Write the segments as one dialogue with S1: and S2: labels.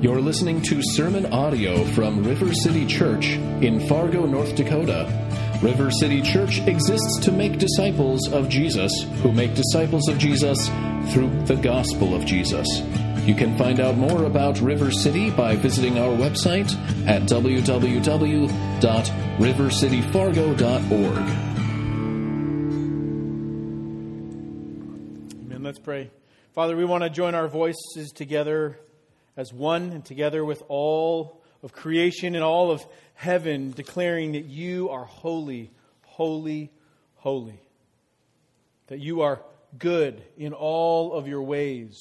S1: You're listening to sermon audio from River City Church in Fargo, North Dakota. River City Church exists to make disciples of Jesus who make disciples of Jesus through the gospel of Jesus. You can find out more about River City by visiting our website at www.rivercityfargo.org.
S2: Amen. Let's pray. Father, we want to join our voices together as one and together with all of creation and all of heaven, declaring that you are holy, holy, holy. That you are good in all of your ways.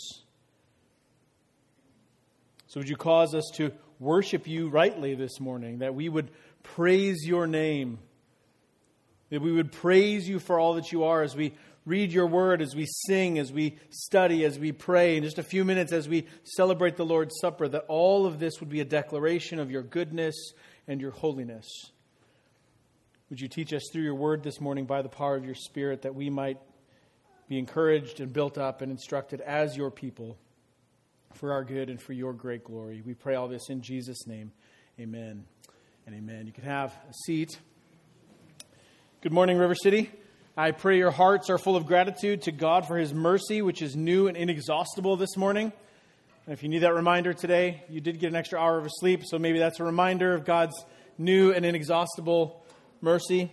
S2: So, would you cause us to worship you rightly this morning, that we would praise your name, that we would praise you for all that you are as we read your word, as we sing, as we study, as we pray, in just a few minutes as we celebrate the Lord's Supper, that all of this would be a declaration of your goodness and your holiness. Would you teach us through your word this morning by the power of your Spirit that we might be encouraged and built up and instructed as your people for our good and for your great glory? We pray all this in Jesus' name. Amen and amen. You can have a seat. Good morning, River City. I pray your hearts are full of gratitude to God for his mercy, which is new and inexhaustible this morning. And if you need that reminder today, you did get an extra hour of sleep, so maybe that's a reminder of God's new and inexhaustible mercy.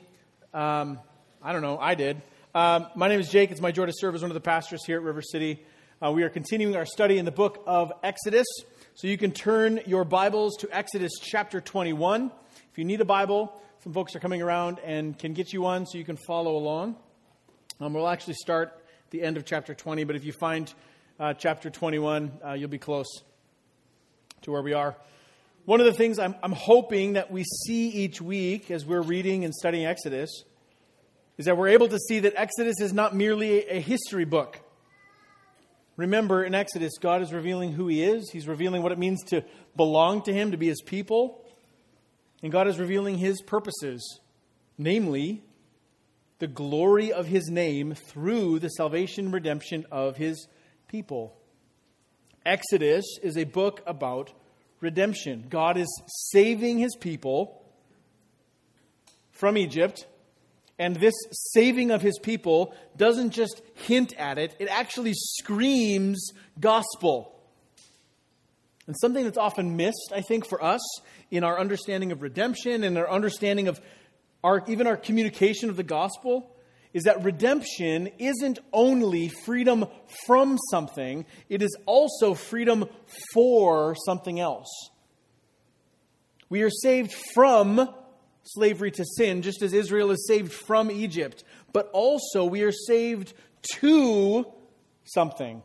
S2: Um, I don't know, I did. Um, my name is Jake. It's my joy to serve as one of the pastors here at River City. Uh, we are continuing our study in the book of Exodus. So you can turn your Bibles to Exodus chapter 21. If you need a Bible, some folks are coming around and can get you one so you can follow along. Um, we'll actually start at the end of chapter 20, but if you find uh, chapter 21, uh, you'll be close to where we are. One of the things I'm, I'm hoping that we see each week as we're reading and studying Exodus is that we're able to see that Exodus is not merely a history book. Remember, in Exodus, God is revealing who He is. He's revealing what it means to belong to Him, to be His people. And God is revealing his purposes, namely, the glory of his name through the salvation and redemption of his people. Exodus is a book about redemption. God is saving his people from Egypt. And this saving of his people doesn't just hint at it, it actually screams gospel. And something that's often missed, I think, for us in our understanding of redemption and our understanding of our, even our communication of the gospel is that redemption isn't only freedom from something, it is also freedom for something else. We are saved from slavery to sin, just as Israel is saved from Egypt, but also we are saved to something.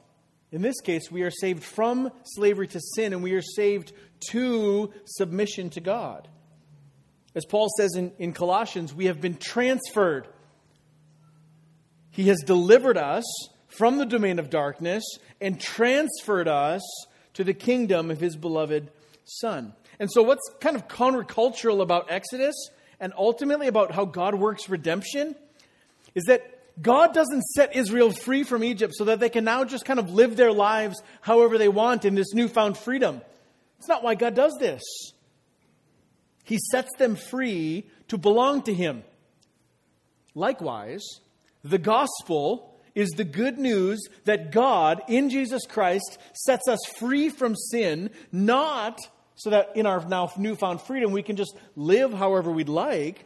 S2: In this case, we are saved from slavery to sin and we are saved to submission to God. As Paul says in, in Colossians, we have been transferred. He has delivered us from the domain of darkness and transferred us to the kingdom of his beloved Son. And so, what's kind of countercultural about Exodus and ultimately about how God works redemption is that God doesn't set Israel free from Egypt so that they can now just kind of live their lives however they want in this newfound freedom. It's not why God does this. He sets them free to belong to Him. Likewise, the gospel is the good news that God, in Jesus Christ, sets us free from sin, not so that in our now newfound freedom we can just live however we'd like,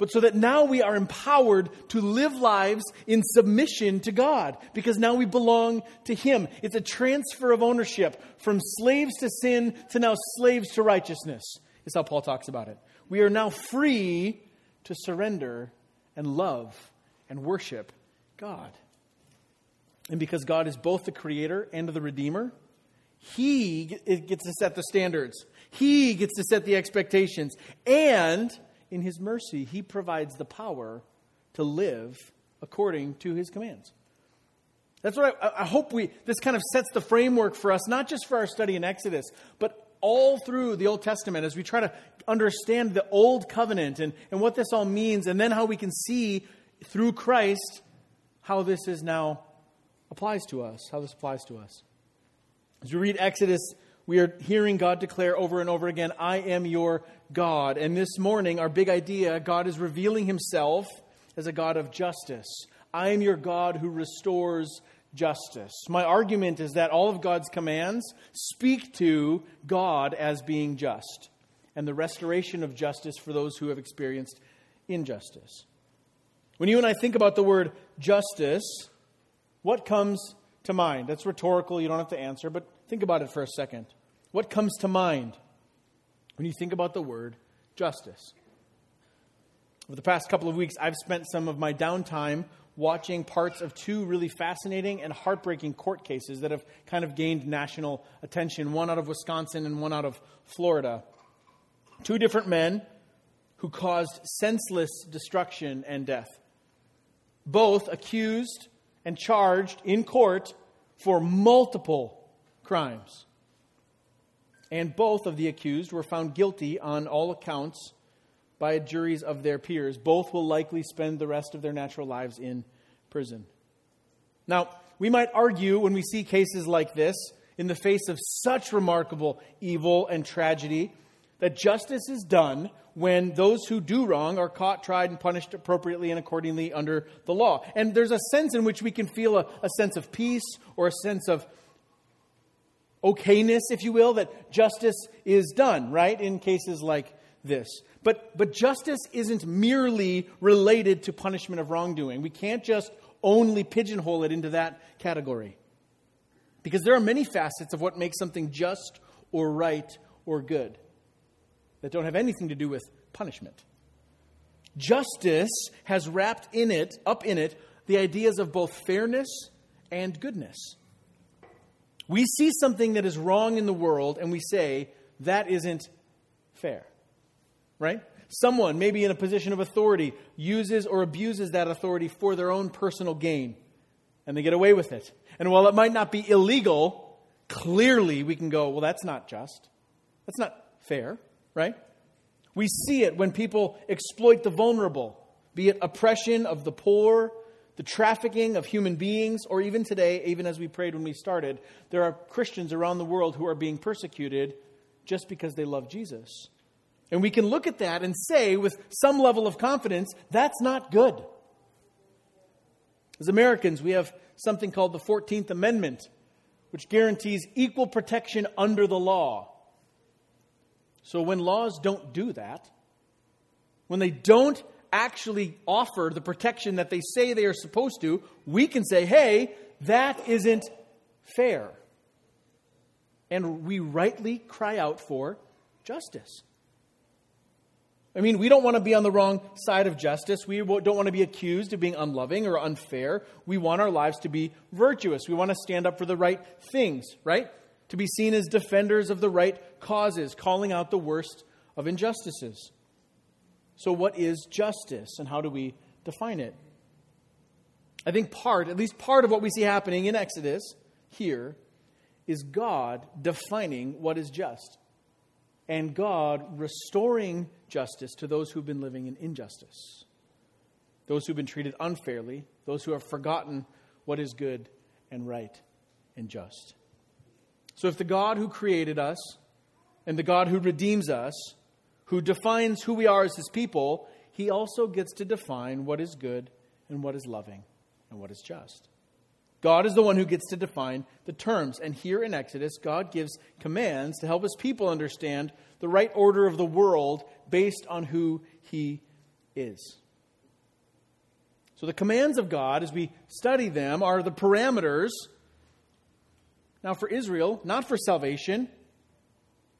S2: but so that now we are empowered to live lives in submission to God because now we belong to Him. It's a transfer of ownership from slaves to sin to now slaves to righteousness, is how Paul talks about it. We are now free to surrender and love and worship God. And because God is both the creator and the redeemer, He gets to set the standards, He gets to set the expectations, and in His mercy, He provides the power to live according to His commands. That's what I, I, hope we, this kind of sets the framework for us, not just for our study in Exodus, but all through the Old Testament as we try to understand the Old Covenant and, and what this all means, and then how we can see through Christ how this is now applies to us, how this applies to us. As we read Exodus we are hearing God declare over and over again, I am your God. And this morning, our big idea God is revealing himself as a God of justice. I am your God who restores justice. My argument is that all of God's commands speak to God as being just and the restoration of justice for those who have experienced injustice. When you and I think about the word justice, what comes to mind? That's rhetorical, you don't have to answer, but think about it for a second. What comes to mind when you think about the word justice? Over the past couple of weeks, I've spent some of my downtime watching parts of two really fascinating and heartbreaking court cases that have kind of gained national attention one out of Wisconsin and one out of Florida. Two different men who caused senseless destruction and death. Both accused and charged in court for multiple crimes. And both of the accused were found guilty on all accounts by juries of their peers. Both will likely spend the rest of their natural lives in prison. Now, we might argue when we see cases like this, in the face of such remarkable evil and tragedy, that justice is done when those who do wrong are caught, tried, and punished appropriately and accordingly under the law. And there's a sense in which we can feel a, a sense of peace or a sense of okayness, if you will, that justice is done, right, in cases like this. But, but justice isn't merely related to punishment of wrongdoing. We can't just only pigeonhole it into that category. Because there are many facets of what makes something just or right or good that don't have anything to do with punishment. Justice has wrapped in it, up in it, the ideas of both fairness and goodness. We see something that is wrong in the world and we say, that isn't fair. Right? Someone, maybe in a position of authority, uses or abuses that authority for their own personal gain, and they get away with it. And while it might not be illegal, clearly we can go, well, that's not just. That's not fair right? We see it when people exploit the vulnerable, be it oppression of the poor, the trafficking of human beings, or even today, even as we prayed when we started, there are Christians around the world who are being persecuted just because they love Jesus. And we can look at that and say with some level of confidence, that's not good. As Americans, we have something called the 14th Amendment, which guarantees equal protection under the law. So when laws don't do that, when they don't actually offer the protection that they say they are supposed to, we can say, hey, that isn't fair. And we rightly cry out for justice. I mean, we don't want to be on the wrong side of justice. We don't want to be accused of being unloving or unfair. We want our lives to be virtuous. We want to stand up for the right things, right? to be seen as defenders of the right causes, calling out the worst of injustices. So, what is justice and how do we define it? I think part, at least part of what we see happening in Exodus here, is God defining what is just and God restoring justice to those who've been living in injustice, those who've been treated unfairly, those who have forgotten what is good and right and just. So if the God who created us and the God who redeems us, who defines who we are as his people, he also gets to define what is good and what is loving and what is just. God is the one who gets to define the terms. And here in Exodus, God gives commands to help his people understand the right order of the world based on who he is. So the commands of God, as we study them, are the parameters now, for Israel, not for salvation,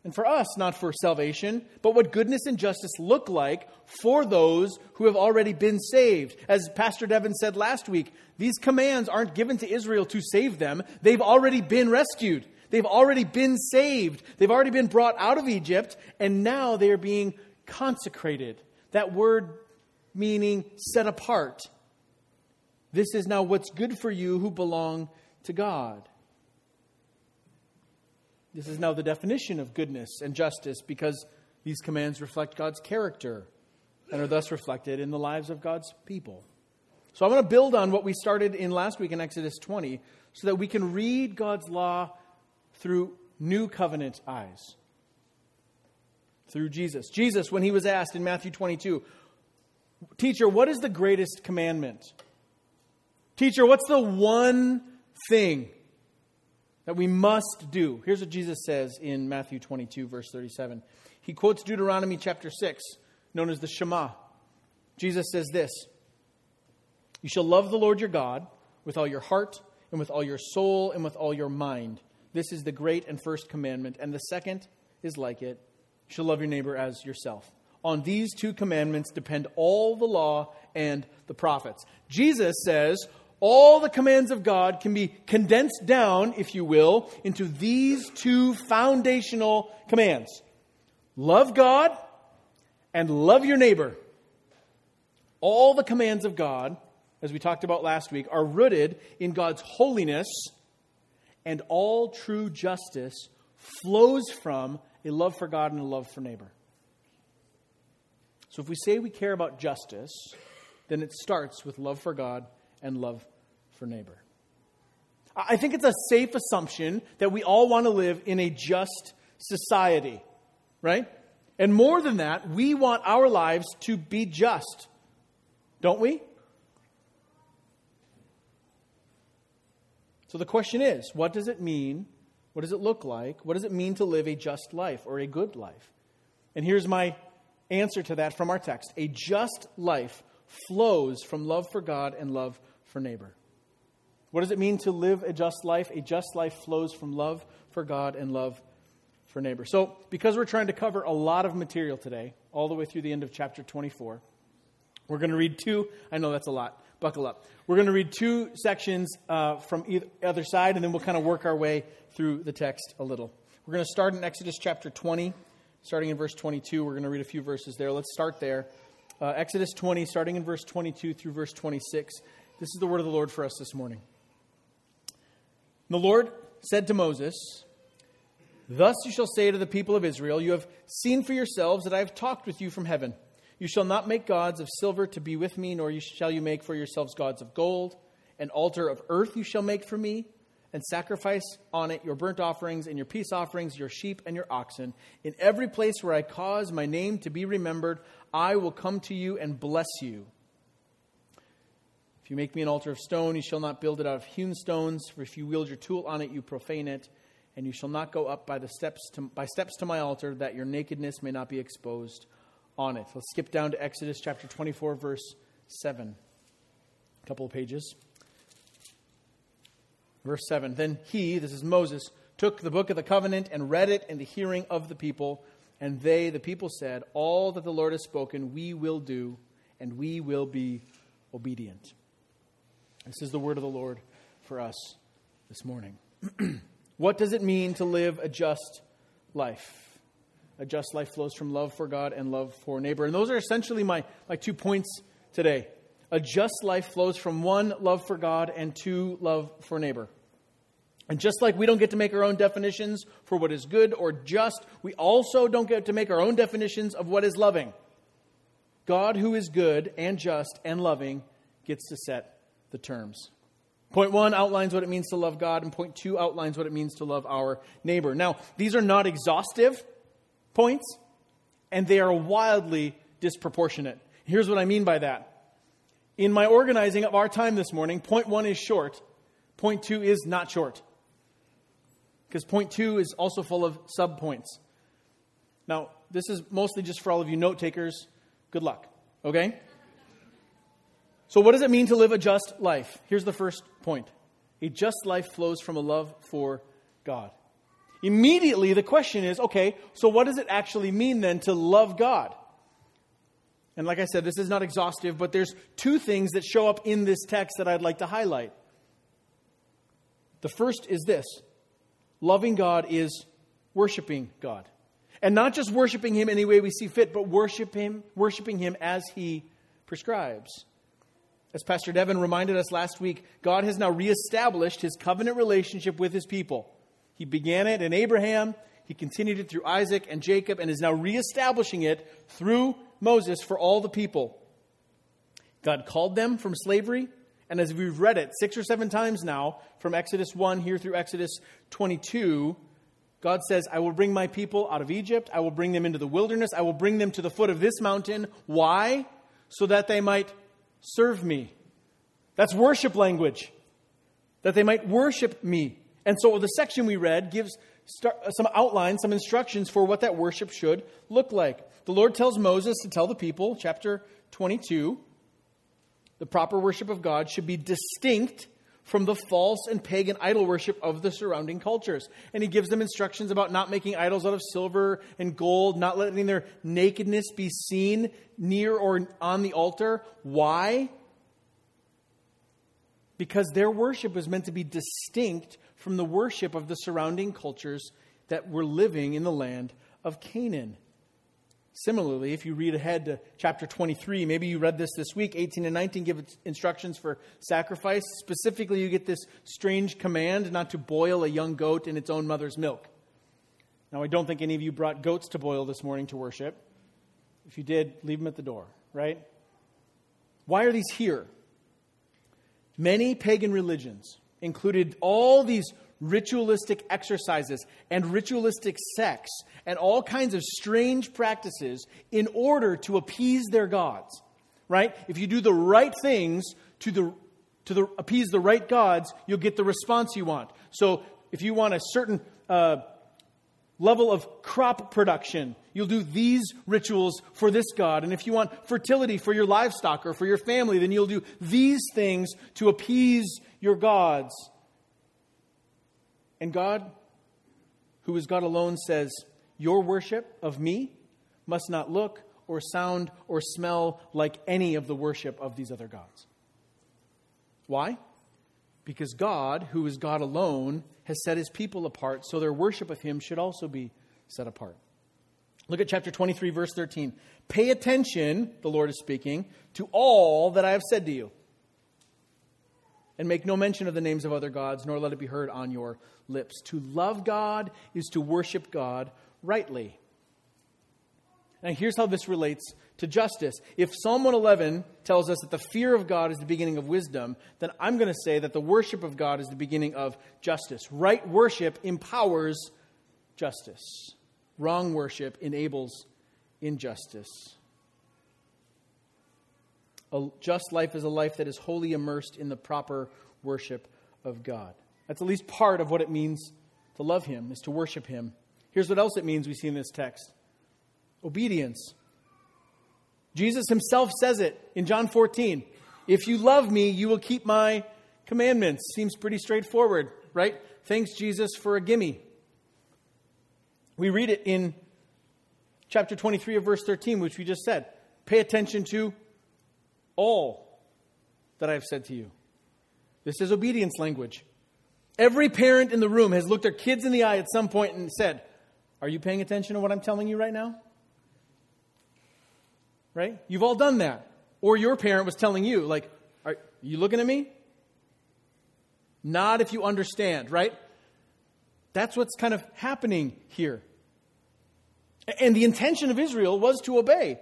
S2: and for us, not for salvation, but what goodness and justice look like for those who have already been saved. As Pastor Devin said last week, these commands aren't given to Israel to save them, they've already been rescued. They've already been saved. They've already been brought out of Egypt, and now they are being consecrated. That word meaning set apart. This is now what's good for you who belong to God. This is now the definition of goodness and justice because these commands reflect God's character and are thus reflected in the lives of God's people. So I want to build on what we started in last week in Exodus 20 so that we can read God's law through new covenant eyes through Jesus. Jesus, when he was asked in Matthew 22, Teacher, what is the greatest commandment? Teacher, what's the one thing that we must do? Here's what Jesus says in Matthew 22, verse 37. He quotes Deuteronomy chapter 6, known as the Shema. Jesus says this You shall love the Lord your God with all your heart, and with all your soul, and with all your mind. This is the great and first commandment. And the second is like it you shall love your neighbor as yourself. On these two commandments depend all the law and the prophets. Jesus says all the commands of God can be condensed down, if you will, into these two foundational commands love God and love your neighbor. All the commands of God, as we talked about last week, are rooted in God's holiness, and all true justice flows from a love for God and a love for neighbor. So if we say we care about justice, then it starts with love for God and love for neighbor. I think it's a safe assumption that we all want to live in a just society, right? And more than that, we want our lives to be just, don't we? So the question is what does it mean? What does it look like? What does it mean to live a just life or a good life? And here's my answer to that from our text A just life flows from love for God and love for neighbor. What does it mean to live a just life? A just life flows from love for God and love for neighbor. So, because we're trying to cover a lot of material today, all the way through the end of chapter 24, we're going to read two. I know that's a lot. Buckle up. We're going to read two sections uh, from either side, and then we'll kind of work our way through the text a little. We're going to start in Exodus chapter 20, starting in verse 22. We're going to read a few verses there. Let's start there. Uh, Exodus 20, starting in verse 22 through verse 26. This is the word of the Lord for us this morning. The Lord said to Moses, Thus you shall say to the people of Israel, You have seen for yourselves that I have talked with you from heaven. You shall not make gods of silver to be with me, nor shall you make for yourselves gods of gold. An altar of earth you shall make for me, and sacrifice on it your burnt offerings and your peace offerings, your sheep and your oxen. In every place where I cause my name to be remembered, I will come to you and bless you. You make me an altar of stone, you shall not build it out of hewn stones, for if you wield your tool on it, you profane it. And you shall not go up by the steps to, by steps to my altar, that your nakedness may not be exposed on it. Let's skip down to Exodus chapter 24, verse 7. A couple of pages. Verse 7 Then he, this is Moses, took the book of the covenant and read it in the hearing of the people. And they, the people, said, All that the Lord has spoken, we will do, and we will be obedient. This is the word of the Lord for us this morning. what does it mean to live a just life? A just life flows from love for God and love for neighbor. And those are essentially my, my two points today. A just life flows from one, love for God, and two, love for neighbor. And just like we don't get to make our own definitions for what is good or just, we also don't get to make our own definitions of what is loving. God, who is good and just and loving, gets to set the terms. Point one outlines what it means to love God, and point two outlines what it means to love our neighbor. Now, these are not exhaustive points, and they are wildly disproportionate. Here's what I mean by that. In my organizing of our time this morning, point one is short, point two is not short. Because point two is also full of subpoints. Now, this is mostly just for all of you note takers. Good luck, okay? So, what does it mean to live a just life? Here's the first point a just life flows from a love for God. Immediately, the question is okay, so what does it actually mean then to love God? And like I said, this is not exhaustive, but there's two things that show up in this text that I'd like to highlight. The first is this loving God is worshiping God. And not just worshiping Him any way we see fit, but worship him, worshiping Him as He prescribes. As Pastor Devin reminded us last week, God has now reestablished his covenant relationship with his people. He began it in Abraham, he continued it through Isaac and Jacob, and is now reestablishing it through Moses for all the people. God called them from slavery, and as we've read it six or seven times now, from Exodus 1 here through Exodus 22, God says, I will bring my people out of Egypt. I will bring them into the wilderness. I will bring them to the foot of this mountain. Why? So that they might serve me. That's worship language. That they might worship me. And so the section we read gives uh, some outlines, some instructions for what that worship should look like. The Lord tells Moses to tell the people, chapter 22, the proper worship of God should be distinct from the false and pagan idol worship of the surrounding cultures. And he gives them instructions about not making idols out of silver and gold, not letting their nakedness be seen near or on the altar. Why? Because their worship was meant to be distinct from the worship of the surrounding cultures that were living in the land of Canaan. Similarly, if you read ahead to chapter 23, maybe you read this this week, 18 and 19 give instructions for sacrifice. Specifically, you get this strange command not to boil a young goat in its own mother's milk. Now, I don't think any of you brought goats to boil this morning to worship. If you did, leave them at the door, right? Why are these here? Many pagan religions included all these ritualistic exercises and ritualistic sex and all kinds of strange practices in order to appease their gods. Right? If you do the right things to the to the, appease the right gods, you'll get the response you want. So, if you want a certain uh, level of crop production, you'll do these rituals for this god. And if you want fertility for your livestock or for your family, then you'll do these things to appease your gods. And God, who is God alone, says, Your worship of me must not look or sound or smell like any of the worship of these other gods. Why? Because God, who is God alone, has set his people apart, so their worship of him should also be set apart. Look at chapter 23, verse 13. Pay attention, the Lord is speaking, to all that I have said to you and make no mention of the names of other gods, nor let it be heard on your lips. To love God is to worship God rightly. Now, here's how this relates to justice. If Psalm 111 tells us that the fear of God is the beginning of wisdom, then I'm going to say that the worship of God is the beginning of justice. Right worship empowers justice, wrong worship enables injustice. A just life is a life that is wholly immersed in the proper worship of God. That's at least part of what it means to love Him, is to worship Him. Here's what else it means we see in this text obedience. Jesus Himself says it in John 14. If you love me, you will keep my commandments. Seems pretty straightforward, right? Thanks, Jesus, for a gimme. We read it in chapter 23 of verse 13, which we just said. Pay attention to all that I have said to you. This is obedience language. Every parent in the room has looked their kids in the eye at some point and said, Are you paying attention to what I'm telling you right now? Right? You've all done that. Or your parent was telling you, like, Are you looking at me? Not if you understand, right? That's what's kind of happening here. And the intention of Israel was to obey.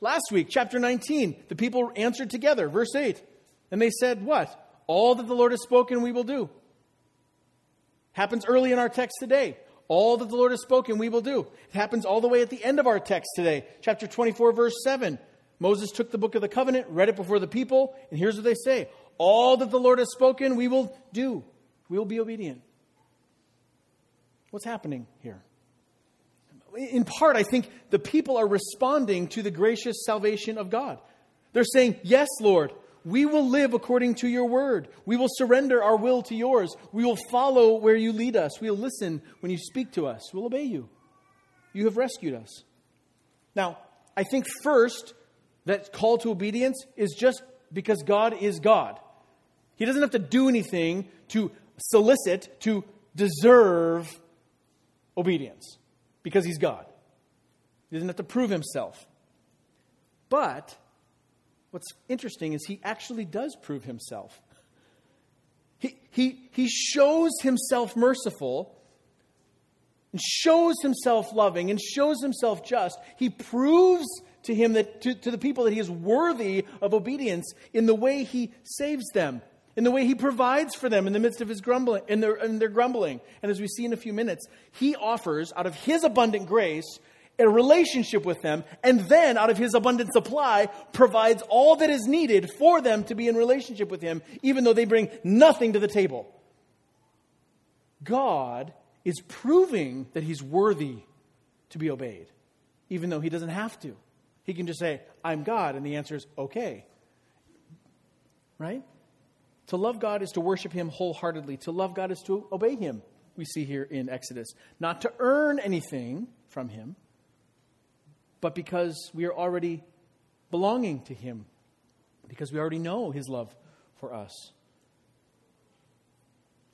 S2: Last week, chapter 19, the people answered together, verse 8, and they said, What? All that the Lord has spoken, we will do. Happens early in our text today. All that the Lord has spoken, we will do. It happens all the way at the end of our text today, chapter 24, verse 7. Moses took the book of the covenant, read it before the people, and here's what they say All that the Lord has spoken, we will do. We will be obedient. What's happening here? in part, I think the people are responding to the gracious salvation of God. They're saying, Yes, Lord, we will live according to your word. We will surrender our will to yours. We will follow where you lead us. We'll listen when you speak to us. We'll obey you. You have rescued us. Now, I think first, that call to obedience is just because God is God. He doesn't have to do anything to solicit, to deserve obedience because he's God. He doesn't have to prove himself. But what's interesting is he actually does prove himself. He, he, he shows himself merciful and shows himself loving and shows himself just. He proves to him that to, to the people that he is worthy of obedience in the way he saves them. in the way he provides for them in the midst of his grumbling in their, in their grumbling. And as we see in a few minutes, he offers out of his abundant grace a relationship with them, and then out of his abundant supply provides all that is needed for them to be in relationship with him, even though they bring nothing to the table. God is proving that he's worthy to be obeyed, even though he doesn't have to. He can just say, I'm God, and the answer is okay. Right? To love God is to worship him wholeheartedly. To love God is to obey him, we see here in Exodus. Not to earn anything from him, but because we are already belonging to him, because we already know his love for us.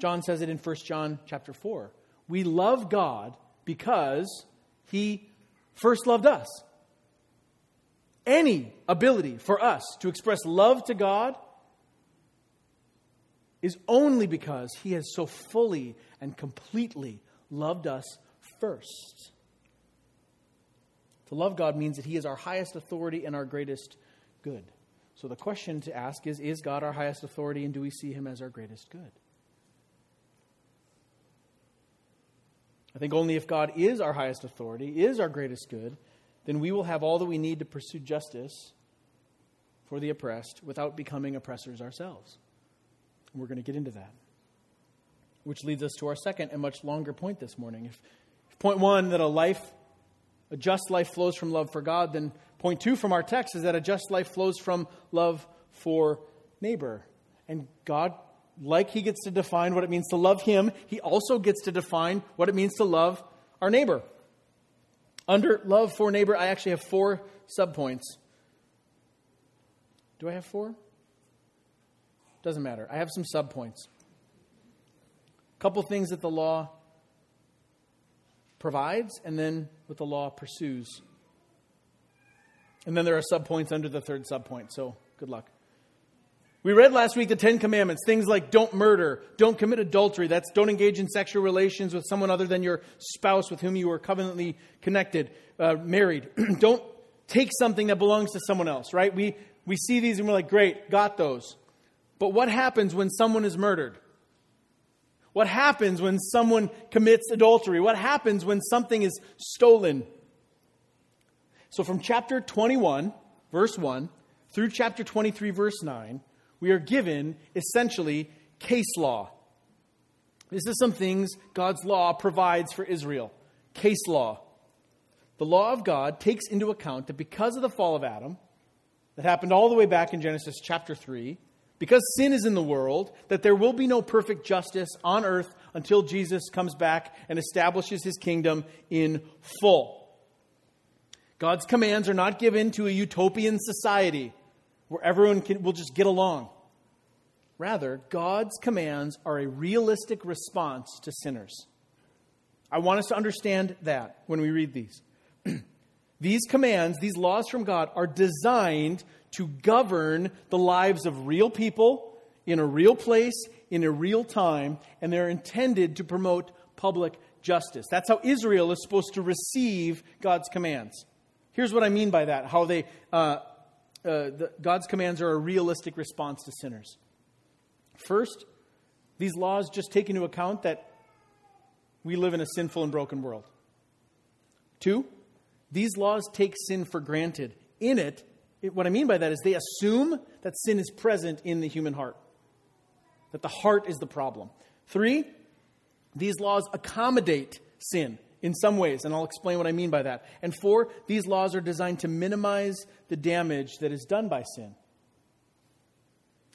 S2: John says it in 1 John chapter 4. We love God because he first loved us. Any ability for us to express love to God is only because he has so fully and completely loved us first. To love God means that he is our highest authority and our greatest good. So the question to ask is Is God our highest authority and do we see him as our greatest good? I think only if God is our highest authority, is our greatest good, then we will have all that we need to pursue justice for the oppressed without becoming oppressors ourselves. And we're going to get into that. Which leads us to our second and much longer point this morning. If, if point one, that a life, a just life flows from love for God, then point two from our text is that a just life flows from love for neighbor. And God like he gets to define what it means to love him, he also gets to define what it means to love our neighbor. Under love for neighbor, I actually have four subpoints. Do I have four? Doesn't matter. I have some subpoints. A couple things that the law provides, and then what the law pursues. And then there are subpoints under the third subpoint, so good luck. We read last week the Ten Commandments, things like don't murder, don't commit adultery, that's don't engage in sexual relations with someone other than your spouse with whom you are covenantly connected, uh, married. don't take something that belongs to someone else, right? We, we see these and we're like, great, got those. But what happens when someone is murdered? What happens when someone commits adultery? What happens when something is stolen? So from chapter 21, verse 1, through chapter 23, verse 9, we are given essentially case law. This is some things God's law provides for Israel. Case law. The law of God takes into account that because of the fall of Adam, that happened all the way back in Genesis chapter 3, because sin is in the world, that there will be no perfect justice on earth until Jesus comes back and establishes his kingdom in full. God's commands are not given to a utopian society where everyone can, will just get along. Rather, God's commands are a realistic response to sinners. I want us to understand that when we read these. these commands, these laws from God, are designed to govern the lives of real people in a real place, in a real time, and they're intended to promote public justice. That's how Israel is supposed to receive God's commands. Here's what I mean by that how they, uh, uh, the, God's commands are a realistic response to sinners. First, these laws just take into account that we live in a sinful and broken world. Two, these laws take sin for granted. In it, it, what I mean by that is they assume that sin is present in the human heart, that the heart is the problem. Three, these laws accommodate sin in some ways, and I'll explain what I mean by that. And four, these laws are designed to minimize the damage that is done by sin.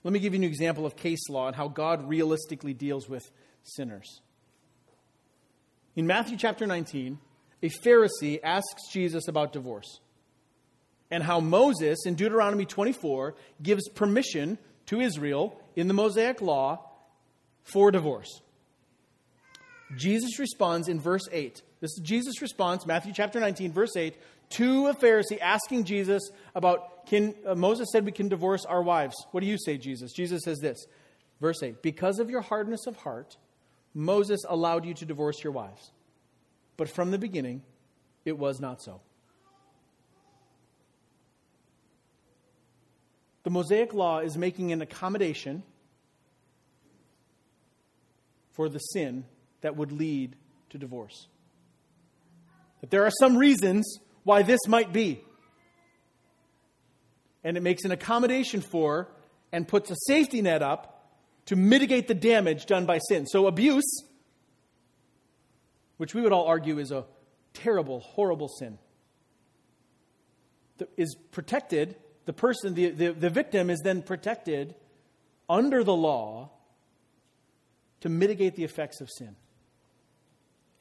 S2: Let me give you an example of case law and how God realistically deals with sinners. In Matthew chapter 19, a Pharisee asks Jesus about divorce and how Moses in Deuteronomy 24 gives permission to Israel in the Mosaic law for divorce. Jesus responds in verse 8. This is Jesus' response, Matthew chapter 19, verse 8, to a Pharisee asking Jesus about can uh, Moses said we can divorce our wives. What do you say, Jesus? Jesus says this, verse 8, because of your hardness of heart, Moses allowed you to divorce your wives. But from the beginning, it was not so. The Mosaic law is making an accommodation for the sin that would lead to divorce. That there are some reasons why this might be. And it makes an accommodation for and puts a safety net up to mitigate the damage done by sin. So, abuse, which we would all argue is a terrible, horrible sin, is protected. The person, the, the, the victim, is then protected under the law to mitigate the effects of sin.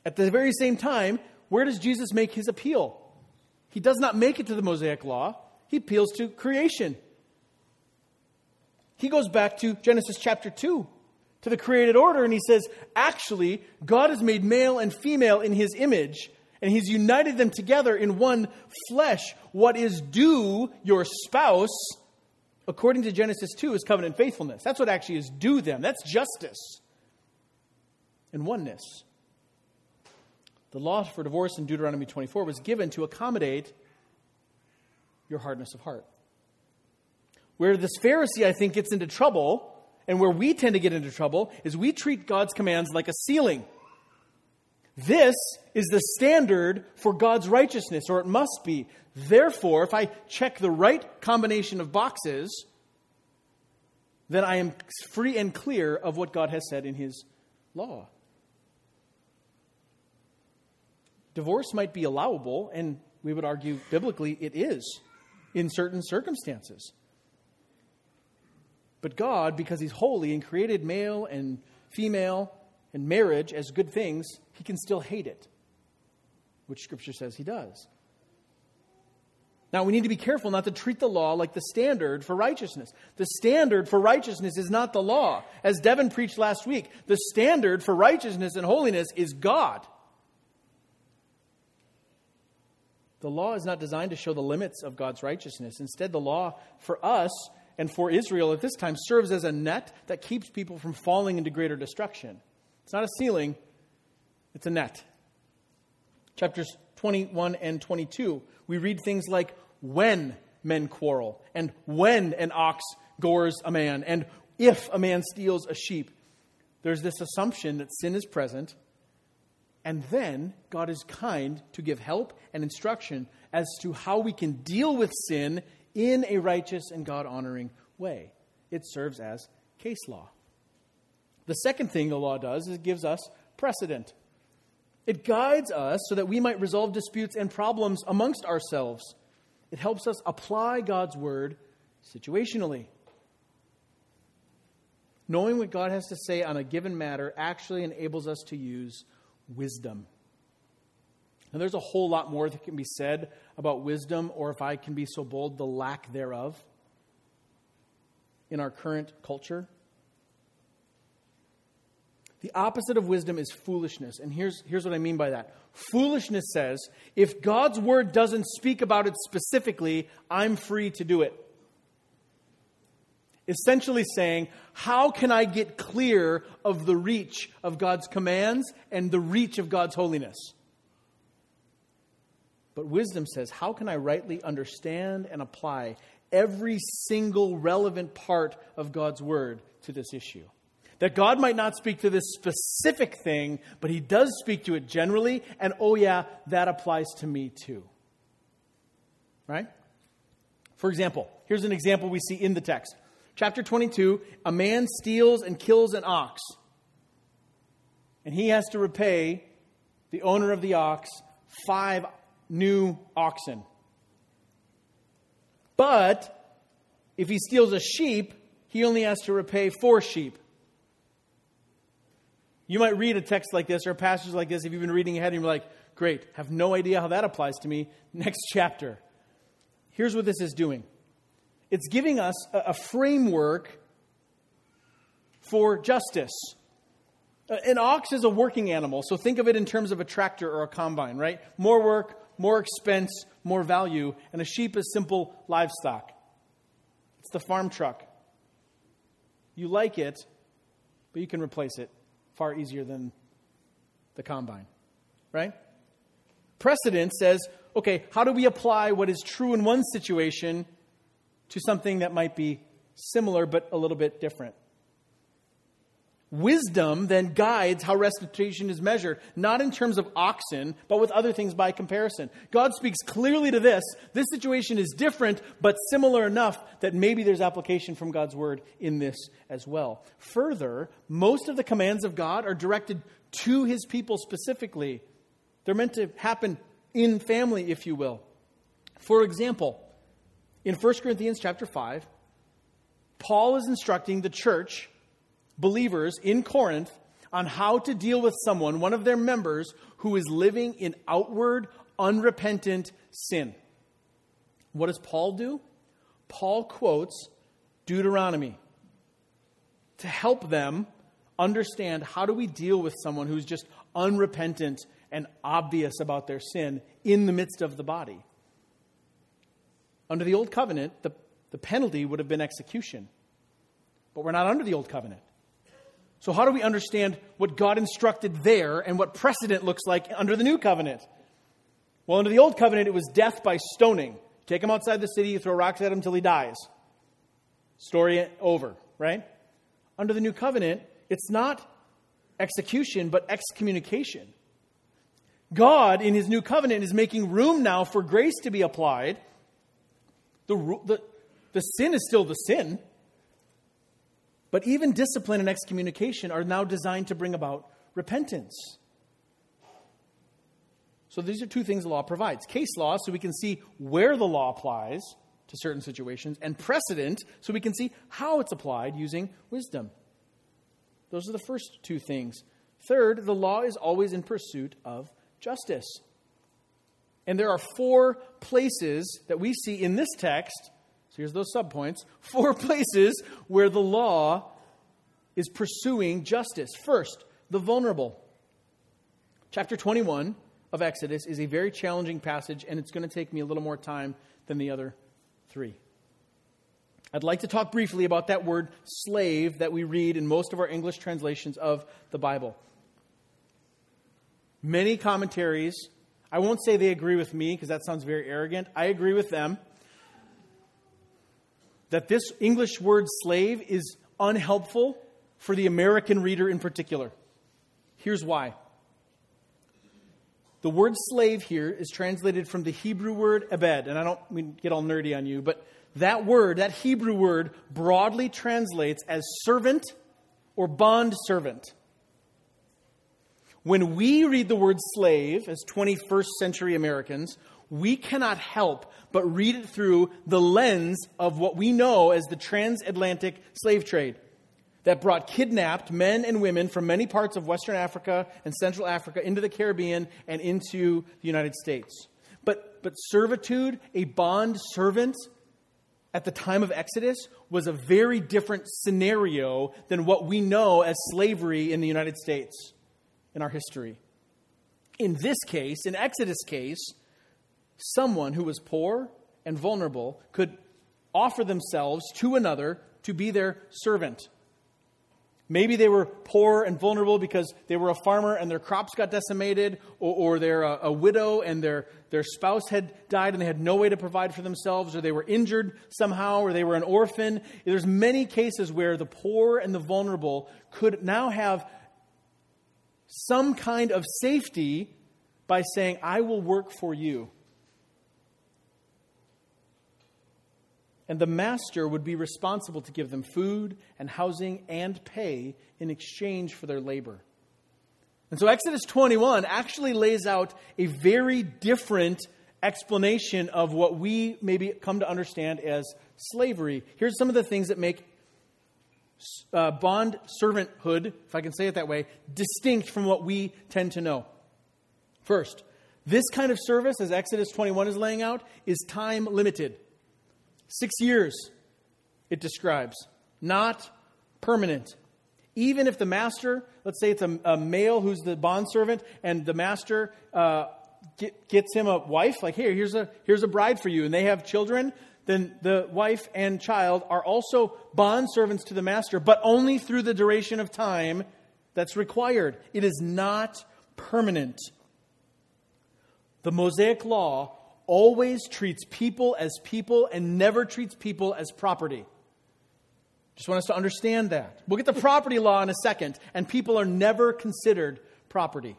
S2: At the very same time, where does Jesus make his appeal? He does not make it to the Mosaic law, he appeals to creation. He goes back to Genesis chapter 2, to the created order, and he says, actually, God has made male and female in his image, and he's united them together in one flesh. What is due your spouse, according to Genesis 2, is covenant faithfulness. That's what actually is due them. That's justice and oneness. The law for divorce in Deuteronomy 24 was given to accommodate your hardness of heart. Where this Pharisee, I think, gets into trouble, and where we tend to get into trouble, is we treat God's commands like a ceiling. This is the standard for God's righteousness, or it must be. Therefore, if I check the right combination of boxes, then I am free and clear of what God has said in His law. Divorce might be allowable, and we would argue biblically it is in certain circumstances. But God, because He's holy and created male and female and marriage as good things, He can still hate it, which Scripture says He does. Now, we need to be careful not to treat the law like the standard for righteousness. The standard for righteousness is not the law. As Devin preached last week, the standard for righteousness and holiness is God. The law is not designed to show the limits of God's righteousness. Instead, the law for us and for Israel at this time serves as a net that keeps people from falling into greater destruction. It's not a ceiling, it's a net. Chapters 21 and 22, we read things like when men quarrel, and when an ox gores a man, and if a man steals a sheep. There's this assumption that sin is present and then God is kind to give help and instruction as to how we can deal with sin in a righteous and God honoring way. It serves as case law. The second thing the law does is it gives us precedent. It guides us so that we might resolve disputes and problems amongst ourselves. It helps us apply God's word situationally. Knowing what God has to say on a given matter actually enables us to use wisdom. And there's a whole lot more that can be said about wisdom, or if I can be so bold, the lack thereof in our current culture. The opposite of wisdom is foolishness. And here's, here's what I mean by that foolishness says, if God's word doesn't speak about it specifically, I'm free to do it essentially saying, How can I get clear of the reach of God's commands and the reach of God's holiness? But wisdom says, How can I rightly understand and apply every single relevant part of God's word to this issue? That God might not speak to this specific thing, but He does speak to it generally, and oh, yeah, that applies to me too. Right? For example, here's an example we see in the text chapter 22, a man steals and kills an ox. And he has to repay the owner of the ox five new oxen. But if he steals a sheep, he only has to repay four sheep. You might read a text like this or a passage like this if you've been reading ahead and you're like, great, have no idea how that applies to me. Next chapter. Here's what this is doing it's giving us a, framework for justice. An ox is a working animal, so think of it in terms of a tractor or a combine, right? More work, more expense, more value, and a sheep is simple livestock. It's the farm truck. You like it, but you can replace it far easier than the combine, right? Precedent says, okay, how do we apply what is true in one situation to something that might be similar but a little bit different. Wisdom then guides how restitution is measured, not in terms of oxen, but with other things by comparison. God speaks clearly to this. This situation is different, but similar enough that maybe there's application from God's word in this as well. Further, most of the commands of God are directed to his people specifically. They're meant to happen in family, if you will. For example, in 1 Corinthians chapter 5, Paul is instructing the church, believers in Corinth, on how to deal with someone, one of their members, who is living in outward, unrepentant sin. What does Paul do? Paul quotes Deuteronomy to help them understand how do we deal with someone who's just unrepentant and obvious about their sin in the midst of the body. Under the Old Covenant, the, the penalty would have been execution. But we're not under the Old Covenant. So, how do we understand what God instructed there and what precedent looks like under the New Covenant? Well, under the Old Covenant, it was death by stoning. Take him outside the city, you throw rocks at him until he dies. Story over, right? Under the New Covenant, it's not execution, but excommunication. God, in his new covenant, is making room now for grace to be applied. The, the, the sin is still the sin, but even discipline and excommunication are now designed to bring about repentance. So these are two things the law provides case law, so we can see where the law applies to certain situations, and precedent, so we can see how it's applied using wisdom. Those are the first two things. Third, the law is always in pursuit of justice. And there are four places that we see in this text. So here's those subpoints four places where the law is pursuing justice. First, the vulnerable. Chapter 21 of Exodus is a very challenging passage, and it's going to take me a little more time than the other three. I'd like to talk briefly about that word slave that we read in most of our English translations of the Bible. Many commentaries, I won't say they agree with me because that sounds very arrogant. I agree with them that this English word slave is unhelpful for the American reader in particular. Here's why. The word slave here is translated from the Hebrew word ebed, and I don't mean get all nerdy on you, but that word, that Hebrew word, broadly translates as servant or bond servant. When we read the word slave as 21st century Americans, we cannot help but read it through the lens of what we know as the transatlantic slave trade that brought kidnapped men and women from many parts of Western Africa and Central Africa into the Caribbean and into the United States. But, but servitude, a bond servant, at the time of Exodus was a very different scenario than what we know as slavery in the United States in our history. In this case, in Exodus' case, someone who was poor and vulnerable could offer themselves to another to be their servant. Maybe they were poor and vulnerable because they were a farmer and their crops got decimated, or, or they're a, uh, a, widow and their, their spouse had died and they had no way to provide for themselves, or they were injured somehow, or they were an orphan. There's many cases where the poor and the vulnerable could now have some kind of safety by saying, I will work for you. And the master would be responsible to give them food and housing and pay in exchange for their labor. And so Exodus 21 actually lays out a very different explanation of what we maybe come to understand as slavery. Here's some of the things that make uh, bond servanthood, if I can say it that way, distinct from what we tend to know. First, this kind of service, as Exodus 21 is laying out, is time limited. Six years, it describes, not permanent. Even if the master, let's say it's a, a male who's the bondservant, and the master uh, get, gets him a wife, like, here, here's a, here's a bride for you, and they have children, then the wife and child are also bond servants to the master, but only through the duration of time that's required. It is not permanent. The Mosaic Law always treats people as people and never treats people as property. Just want us to understand that. We'll get the property law in a second, and people are never considered property.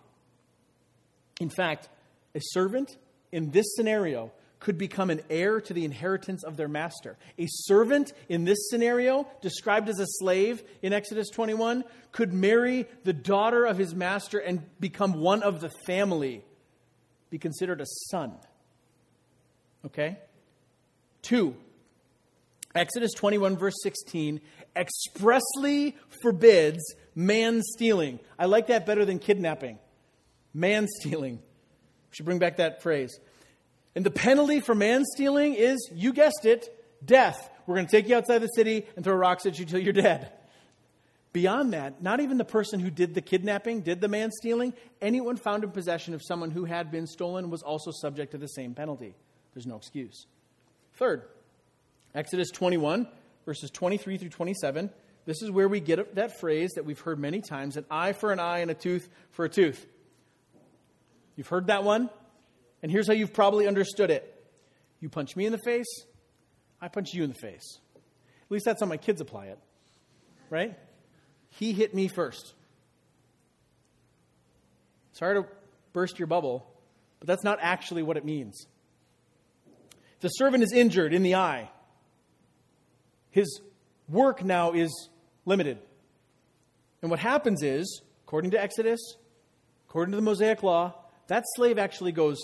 S2: In fact, a servant in this scenario could become an heir to the inheritance of their master. A servant in this scenario, described as a slave in Exodus 21, could marry the daughter of his master and become one of the family, be considered a son. Okay? Two, Exodus 21, verse 16, expressly forbids man stealing. I like that better than kidnapping. Man stealing. We should bring back that phrase. And the penalty for man stealing is, you guessed it, death. We're going to take you outside the city and throw rocks at you till you're dead. Beyond that, not even the person who did the kidnapping, did the man stealing, anyone found in possession of someone who had been stolen was also subject to the same penalty. There's no excuse. Third, Exodus 21, verses 23 through 27. This is where we get that phrase that we've heard many times an eye for an eye and a tooth for a tooth. You've heard that one? And here's how you've probably understood it you punch me in the face, I punch you in the face. At least that's how my kids apply it, right? He hit me first. Sorry to burst your bubble, but that's not actually what it means. The servant is injured in the eye. His work now is limited. And what happens is, according to Exodus, according to the Mosaic Law, that slave actually goes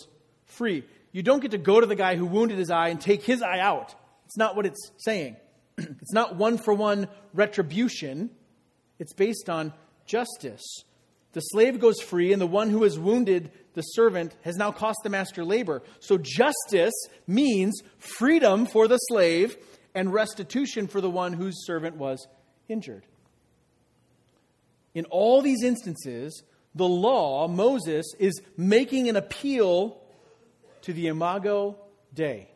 S2: free. You don't get to go to the guy who wounded his eye and take his eye out. It's not what it's saying. it's not one for one retribution, it's based on justice. The slave goes free, and the one who has wounded the servant has now cost the master labor. So, justice means freedom for the slave and restitution for the one whose servant was injured. In all these instances, the law, Moses, is making an appeal to the imago Dei,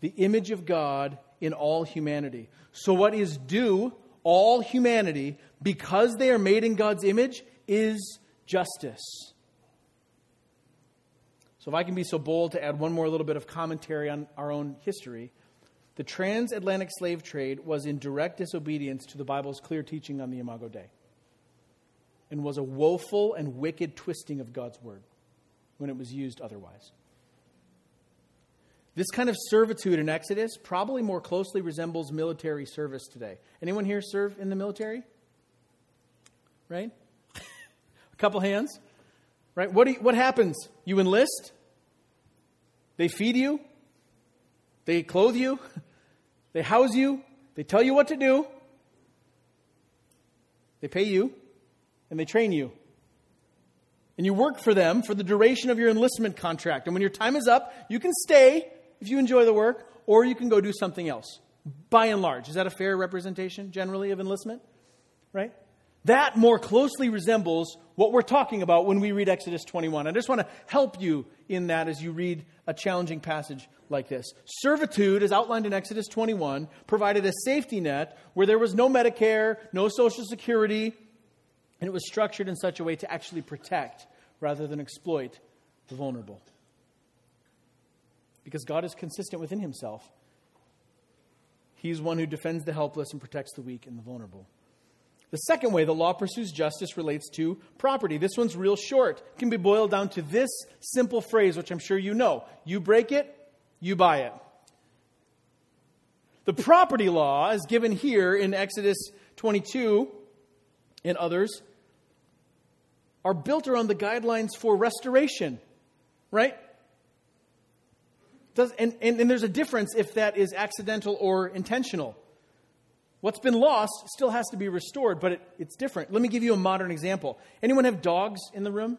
S2: the image of God in all humanity. So, what is due all humanity because they are made in God's image is justice. So, if I can be so bold to add one more little bit of commentary on our own history, the transatlantic slave trade was in direct disobedience to the Bible's clear teaching on the Imago Dei and was a woeful and wicked twisting of God's word when it was used otherwise. This kind of servitude in Exodus probably more closely resembles military service today. Anyone here serve in the military? Right? Couple hands. Right? What, you, what happens? You enlist, they feed you, they clothe you, they house you, they tell you what to do, they pay you, and they train you. And you work for them for the duration of your enlistment contract. And when your time is up, you can stay if you enjoy the work, or you can go do something else. By and large, is that a fair representation generally of enlistment? Right? That more closely resembles what we're talking about when we read Exodus 21. I just want to help you in that as you read a challenging passage like this. Servitude, as outlined in Exodus 21, provided a safety net where there was no Medicare, no Social Security, and it was structured in such a way to actually protect rather than exploit the vulnerable because God is consistent within himself. He's one who defends the helpless and protects the weak and the vulnerable. The second way the law pursues justice relates to property. This one's real short. It can be boiled down to this simple phrase, which I'm sure you know you break it, you buy it. The property law, as given here in Exodus 22 and others, are built around the guidelines for restoration, right? Does, and, and, and there's a difference if that is accidental or intentional. What's been lost still has to be restored, but it, it's different. Let me give you a modern example. Anyone have dogs in the room?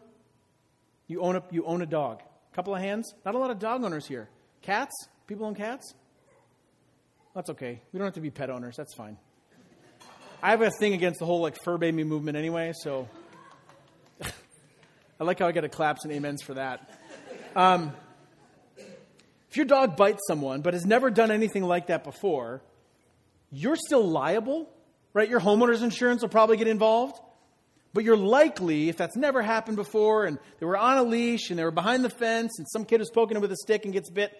S2: You own a, you own a dog. Couple of hands? Not a lot of dog owners here. Cats? People own cats? That's okay. We don't have to be pet owners. That's fine. I have a thing against the whole like fur baby movement anyway, so I like how I get a claps and amens for that. Um, if your dog bites someone but has never done anything like that before, you're still liable, right? Your homeowner's insurance will probably get involved. But you're likely, if that's never happened before and they were on a leash and they were behind the fence and some kid is poking them with a stick and gets bit,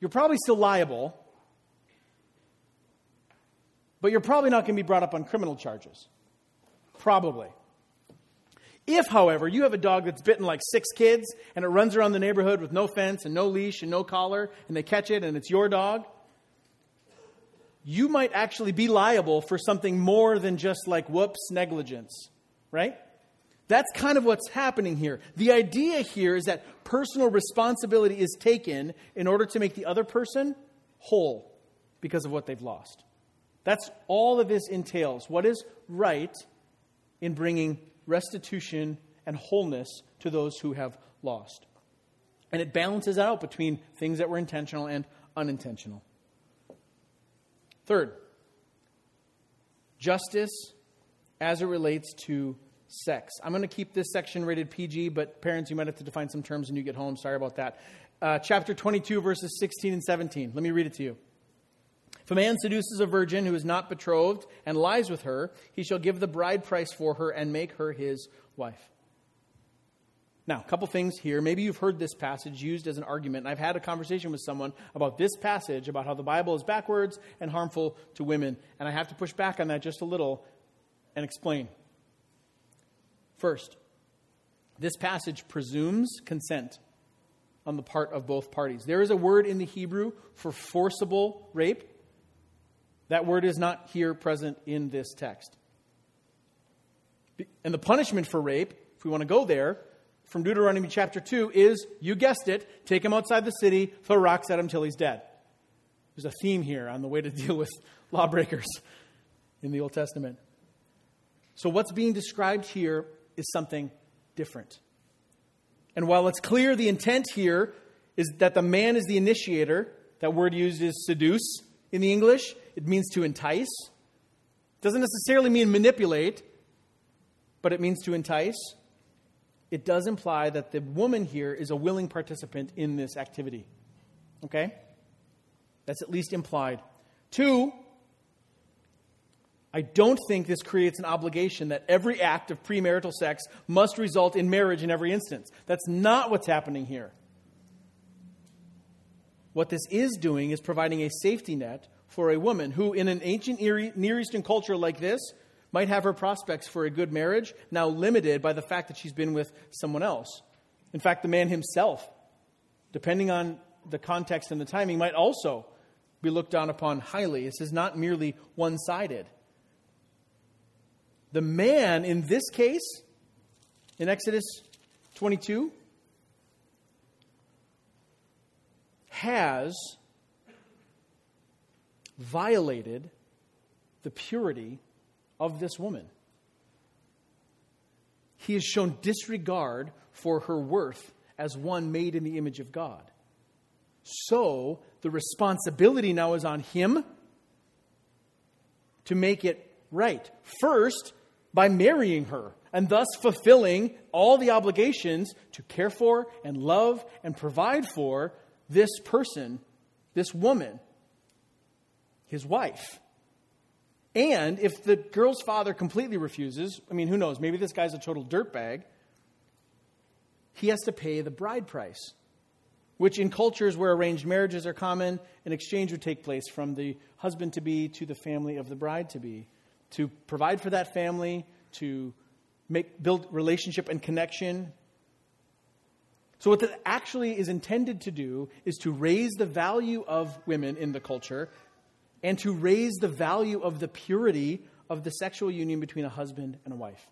S2: you're probably still liable. but you're probably not going to be brought up on criminal charges. Probably. If, however, you have a dog that's bitten like six kids and it runs around the neighborhood with no fence and no leash and no collar, and they catch it and it's your dog, you might actually be liable for something more than just like whoops, negligence, right? That's kind of what's happening here. The idea here is that personal responsibility is taken in order to make the other person whole because of what they've lost. That's all that this entails. What is right in bringing restitution and wholeness to those who have lost? And it balances out between things that were intentional and unintentional. Third, justice as it relates to sex. I'm going to keep this section rated PG, but parents, you might have to define some terms when you get home. Sorry about that. Uh, chapter 22, verses 16 and 17. Let me read it to you. If a man seduces a virgin who is not betrothed and lies with her, he shall give the bride price for her and make her his wife. Now, a couple things here. Maybe you've heard this passage used as an argument. I've had a conversation with someone about this passage, about how the Bible is backwards and harmful to women. And I have to push back on that just a little and explain. First, this passage presumes consent on the part of both parties. There is a word in the Hebrew for forcible rape. That word is not here present in this text. And the punishment for rape, if we want to go there, from Deuteronomy chapter 2 is, you guessed it, take him outside the city, throw rocks at him till he's dead. There's a theme here on the way to deal with lawbreakers in the Old Testament. So, what's being described here is something different. And while it's clear the intent here is that the man is the initiator, that word used is seduce in the English, it means to entice. It doesn't necessarily mean manipulate, but it means to entice. It does imply that the woman here is a willing participant in this activity. Okay? That's at least implied. Two, I don't think this creates an obligation that every act of premarital sex must result in marriage in every instance. That's not what's happening here. What this is doing is providing a safety net for a woman who, in an ancient Near Eastern culture like this, might have her prospects for a good marriage now limited by the fact that she's been with someone else. In fact, the man himself, depending on the context and the timing, might also be looked down upon highly. This is not merely one sided. The man in this case, in Exodus 22, has violated the purity of this woman. He has shown disregard for her worth as one made in the image of God. So the responsibility now is on him to make it right. First, by marrying her and thus fulfilling all the obligations to care for and love and provide for this person, this woman, his wife. And if the girl's father completely refuses, I mean, who knows? Maybe this guy's a total dirtbag. He has to pay the bride price, which in cultures where arranged marriages are common, an exchange would take place from the husband to be to the family of the bride to be to provide for that family, to make, build relationship and connection. So, what that actually is intended to do is to raise the value of women in the culture and to raise the value of the purity of the sexual union between a husband and a wife.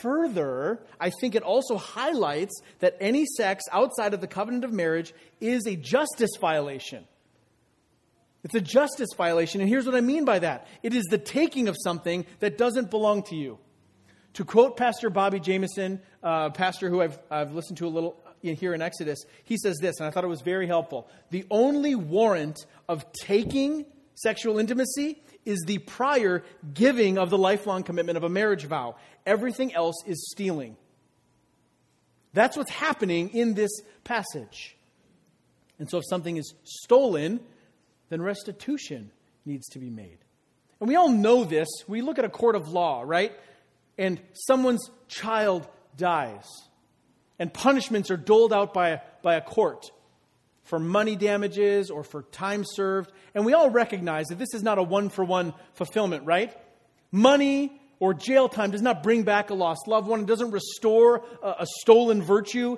S2: Further, I think it also highlights that any sex outside of the covenant of marriage is a justice violation. It's a justice violation, and here's what I mean by that it is the taking of something that doesn't belong to you. To quote Pastor Bobby Jamieson, uh, pastor who I've, I've listened to a little in, here in Exodus, he says this, and I thought it was very helpful. The only warrant of taking sexual intimacy is the prior giving of the lifelong commitment of a marriage vow. Everything else is stealing. That's what's happening in this passage. And so if something is stolen, then restitution needs to be made. And we all know this. We look at a court of law, right? And someone's child dies, and punishments are doled out by by a court for money damages or for time served. And we all recognize that this is not a one for one fulfillment, right? Money or jail time does not bring back a lost loved one, it doesn't restore a, a stolen virtue.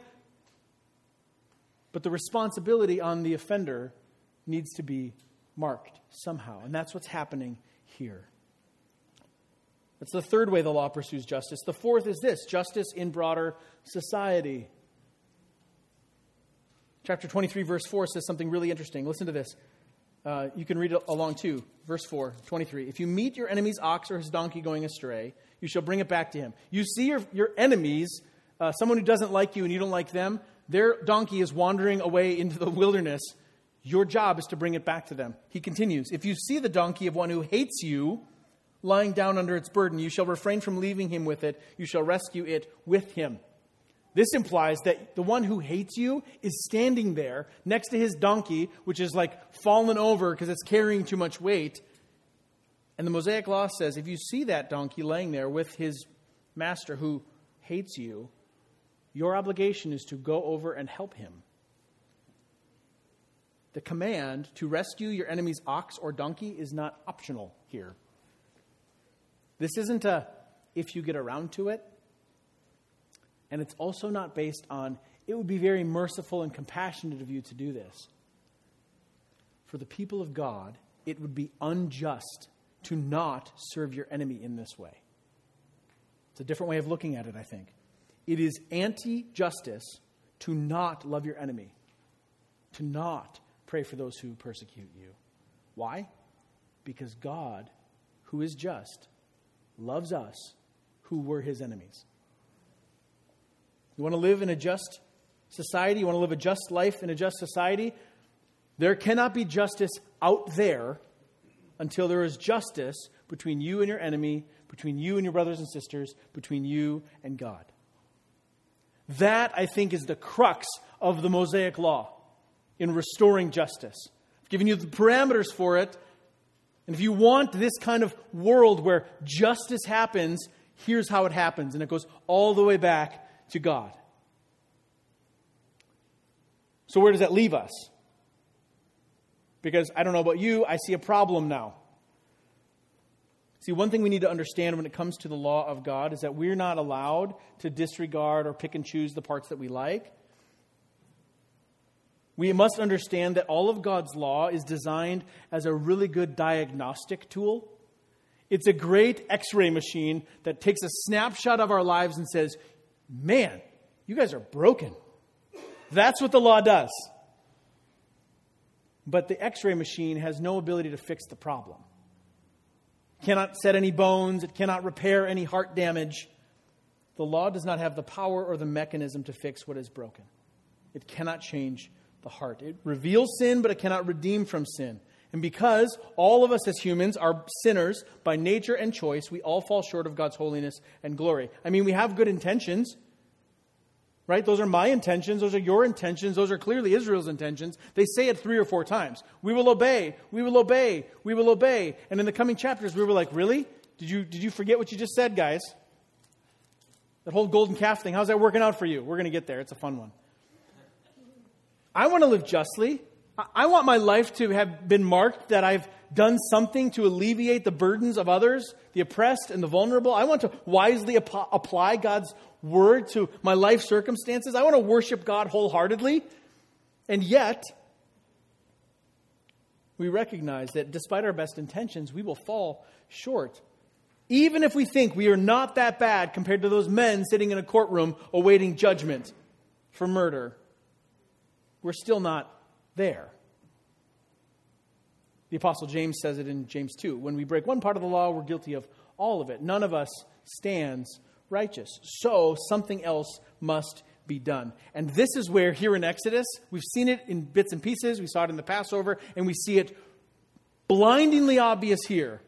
S2: But the responsibility on the offender needs to be marked somehow. And that's what's happening here. That's the third way the law pursues justice. The fourth is this justice in broader society. Chapter 23, verse 4 says something really interesting. Listen to this. Uh, you can read it along too. Verse 4, 23. If you meet your enemy's ox or his donkey going astray, you shall bring it back to him. You see your, your enemies, uh, someone who doesn't like you and you don't like them, their donkey is wandering away into the wilderness. Your job is to bring it back to them. He continues If you see the donkey of one who hates you lying down under its burden, you shall refrain from leaving him with it. You shall rescue it with him. This implies that the one who hates you is standing there next to his donkey, which is like fallen over because it's carrying too much weight. And the Mosaic Law says if you see that donkey laying there with his master who hates you, your obligation is to go over and help him. The command to rescue your enemy's ox or donkey is not optional here. This isn't a if you get around to it. And it's also not based on, it would be very merciful and compassionate of you to do this. For the people of God, it would be unjust to not serve your enemy in this way. It's a different way of looking at it, I think. It is anti justice to not love your enemy, to not pray for those who persecute you. Why? Because God, who is just, loves us who were his enemies. You want to live in a just society? You want to live a just life in a just society? There cannot be justice out there until there is justice between you and your enemy, between you and your brothers and sisters, between you and God. That, I think, is the crux of the Mosaic Law in restoring justice. I've given you the parameters for it. And if you want this kind of world where justice happens, here's how it happens. And it goes all the way back to God. So, where does that leave us? Because I don't know about you, I see a problem now. See, one thing we need to understand when it comes to the law of God is that we're not allowed to disregard or pick and choose the parts that we like. We must understand that all of God's law is designed as a really good diagnostic tool. It's a great x ray machine that takes a snapshot of our lives and says, man, you guys are broken. That's what the law does. But the x ray machine has no ability to fix the problem. It cannot set any bones, it cannot repair any heart damage. The law does not have the power or the mechanism to fix what is broken. It cannot change the heart. It reveals sin, but it cannot redeem from sin. And because all of us as humans are sinners by nature and choice, we all fall short of God's holiness and glory. I mean, we have good intentions right? Those are my intentions. Those are your intentions. Those are clearly Israel's intentions. They say it three or four times. We will obey. We will obey. We will obey. And in the coming chapters, we were like, really? Did you, did you forget what you just said, guys? That whole golden calf thing, how's that working out for you? We're going to get there. It's a fun one. I want to live justly. I want my life to have been marked that I've done something to alleviate the burdens of others, the oppressed and the vulnerable. I want to wisely ap- apply God's word to my life circumstances. I want to worship God wholeheartedly. And yet, we recognize that despite our best intentions, we will fall short. Even if we think we are not that bad compared to those men sitting in a courtroom awaiting judgment for murder, we're still not there. The Apostle James says it in James 2. When we break one part of the law, we're guilty of all of it. None of us stands righteous. So something else must be done. And this is where, here in Exodus, we've seen it in bits and pieces. We saw it in the Passover, and we see it blindingly obvious here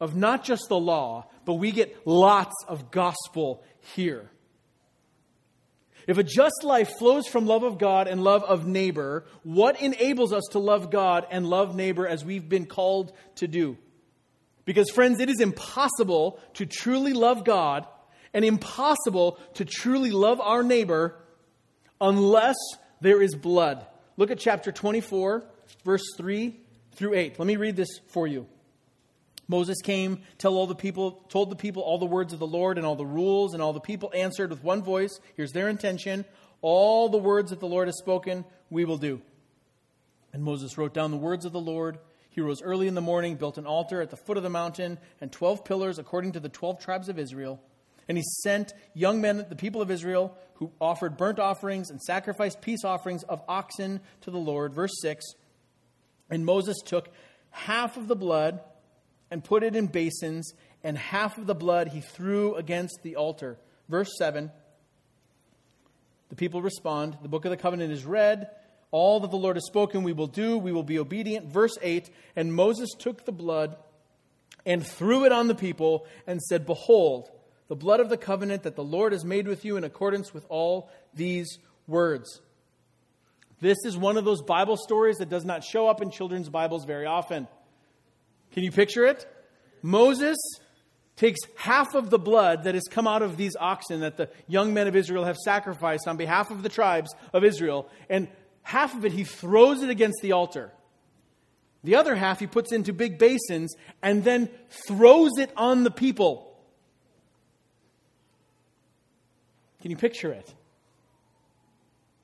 S2: of not just the law, but we get lots of gospel here. If a just life flows from love of God and love of neighbor, what enables us to love God and love neighbor as we've been called to do? Because, friends, it is impossible to truly love God and impossible to truly love our neighbor unless there is blood, Look at chapter 24, verse 3 through 8. Let me read this for you. Moses came, tell all the people, told the people all the words of the Lord and all the rules, and all the people answered with one voice. Here's their intention All the words that the Lord has spoken, we will do. And Moses wrote down the words of the Lord. He rose early in the morning, built an altar at the foot of the mountain, and twelve pillars according to the twelve tribes of Israel. And he sent young men, the people of Israel, who offered burnt offerings and sacrificed peace offerings of oxen to the Lord. Verse 6 And Moses took half of the blood and put it in basins, and half of the blood he threw against the altar. Verse 7 The people respond The book of the covenant is read. All that the Lord has spoken, we will do. We will be obedient. Verse 8 And Moses took the blood and threw it on the people and said, Behold, the blood of the covenant that the Lord has made with you in accordance with all these words. This is one of those Bible stories that does not show up in children's Bibles very often. Can you picture it? Moses takes half of the blood that has come out of these oxen that the young men of Israel have sacrificed on behalf of the tribes of Israel, and half of it he throws it against the altar. The other half he puts into big basins and then throws it on the people. Can you picture it?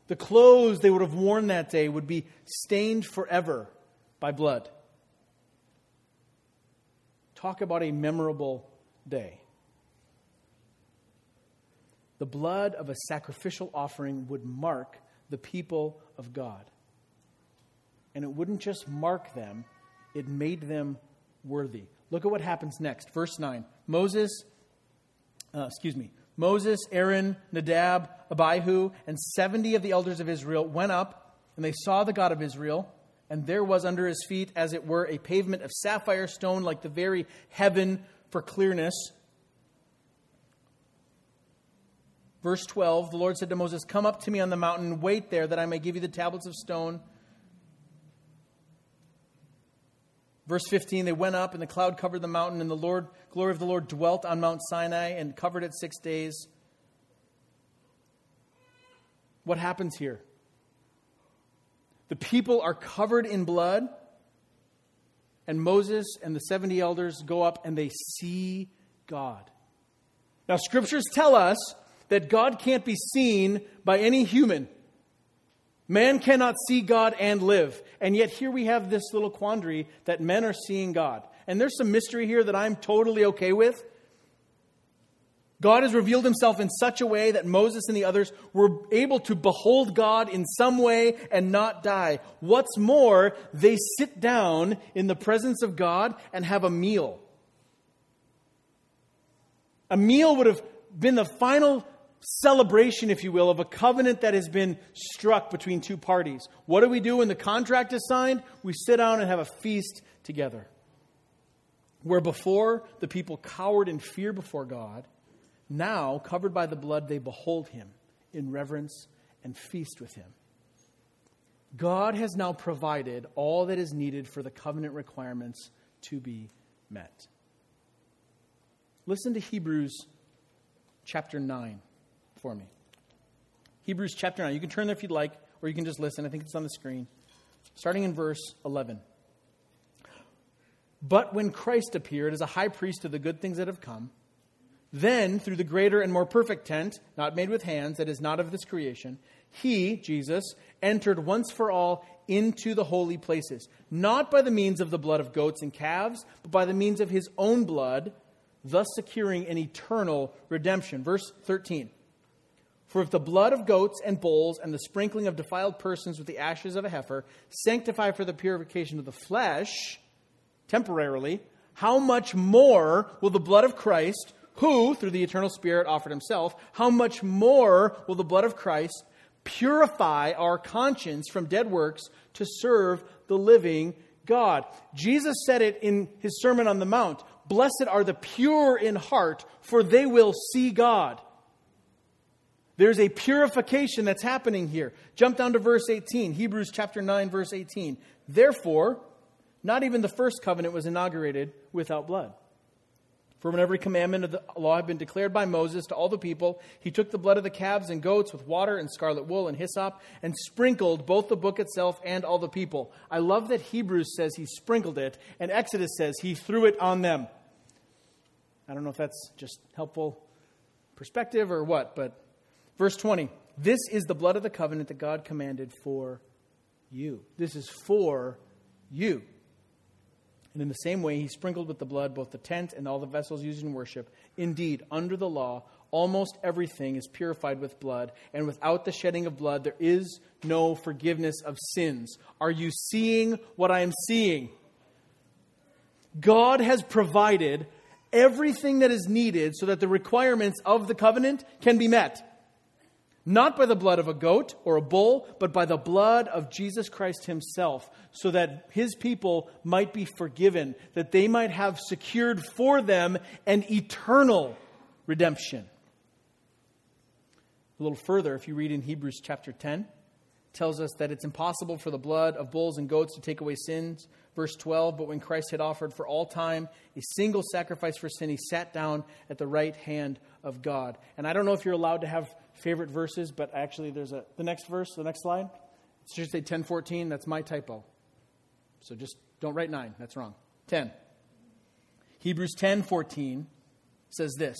S2: The clothes they would have worn that day would be stained forever by blood. Talk about a memorable day. The blood of a sacrificial offering would mark the people of God. And it wouldn't just mark them, it made them worthy. Look at what happens next. Verse 9. Moses, uh, excuse me, Moses, Aaron, Nadab, Abihu, and 70 of the elders of Israel went up, and they saw the God of Israel, and there was under his feet, as it were, a pavement of sapphire stone, like the very heaven for clearness. Verse 12 The Lord said to Moses, Come up to me on the mountain, and wait there, that I may give you the tablets of stone Verse 15, they went up, and the cloud covered the mountain, and the Lord, glory of the Lord dwelt on Mount Sinai and covered it six days. What happens here? The people are covered in blood, and Moses and the 70 elders go up and they see God. Now, scriptures tell us that God can't be seen by any human. Man cannot see God and live. And yet, here we have this little quandary that men are seeing God. And there's some mystery here that I'm totally okay with. God has revealed himself in such a way that Moses and the others were able to behold God in some way and not die. What's more, they sit down in the presence of God and have a meal. A meal would have been the final celebration, if you will, of a covenant that has been struck between two parties. What do we do when the contract is signed? We sit down and have a feast together. Where before the people cowered in fear before God, now, covered by the blood, they behold him in reverence and feast with him. God has now provided all that is needed for the covenant requirements to be met. Listen to Hebrews chapter 9 for me. Hebrews chapter 9. You can turn there if you'd like, or you can just listen. I think it's on the screen. Starting in verse 11. But when Christ appeared as a high priest of the good things that have come, then, through the greater and more perfect tent, not made with hands, that is not of this creation, he, Jesus, entered once for all into the holy places, not by the means of the blood of goats and calves, but by the means of his own blood, thus securing an eternal redemption. Verse 13. For if the blood of goats and bulls and the sprinkling of defiled persons with the ashes of a heifer sanctify for the purification of the flesh, temporarily, how much more will the blood of Christ, who, through the eternal Spirit, offered himself, how much more will the blood of Christ purify our conscience from dead works to serve the living God? Jesus said it in his Sermon on the Mount Blessed are the pure in heart, for they will see God. There's a purification that's happening here. Jump down to verse 18, Hebrews chapter 9, verse 18. Therefore, not even the first covenant was inaugurated without blood. For when every commandment of the law had been declared by Moses to all the people, he took the blood of the calves and goats with water and scarlet wool and hyssop and sprinkled both the book itself and all the people. I love that Hebrews says he sprinkled it, and Exodus says he threw it on them. I don't know if that's just helpful perspective or what, but verse 20 this is the blood of the covenant that God commanded for you. This is for you. And in the same way, he sprinkled with the blood both the tent and all the vessels used in worship. Indeed, under the law, almost everything is purified with blood, and without the shedding of blood, there is no forgiveness of sins. Are you seeing what I am seeing? God has provided everything that is needed so that the requirements of the covenant can be met not by the blood of a goat or a bull, but by the blood of Jesus Christ himself, so that his people might be forgiven, that they might have secured for them an eternal redemption. A little further, if you read in Hebrews chapter 10, tells us that it's impossible for the blood of bulls and goats to take away sins. Verse 12, but when Christ had offered for all time a single sacrifice for sin, he sat down at the right hand of God. And I don't know if you're allowed to have favorite verses, but actually there's a the next verse, the next slide. It should say 1014. That's my typo. So just don't write 9. That's wrong. 10. Hebrews 10:14 says this,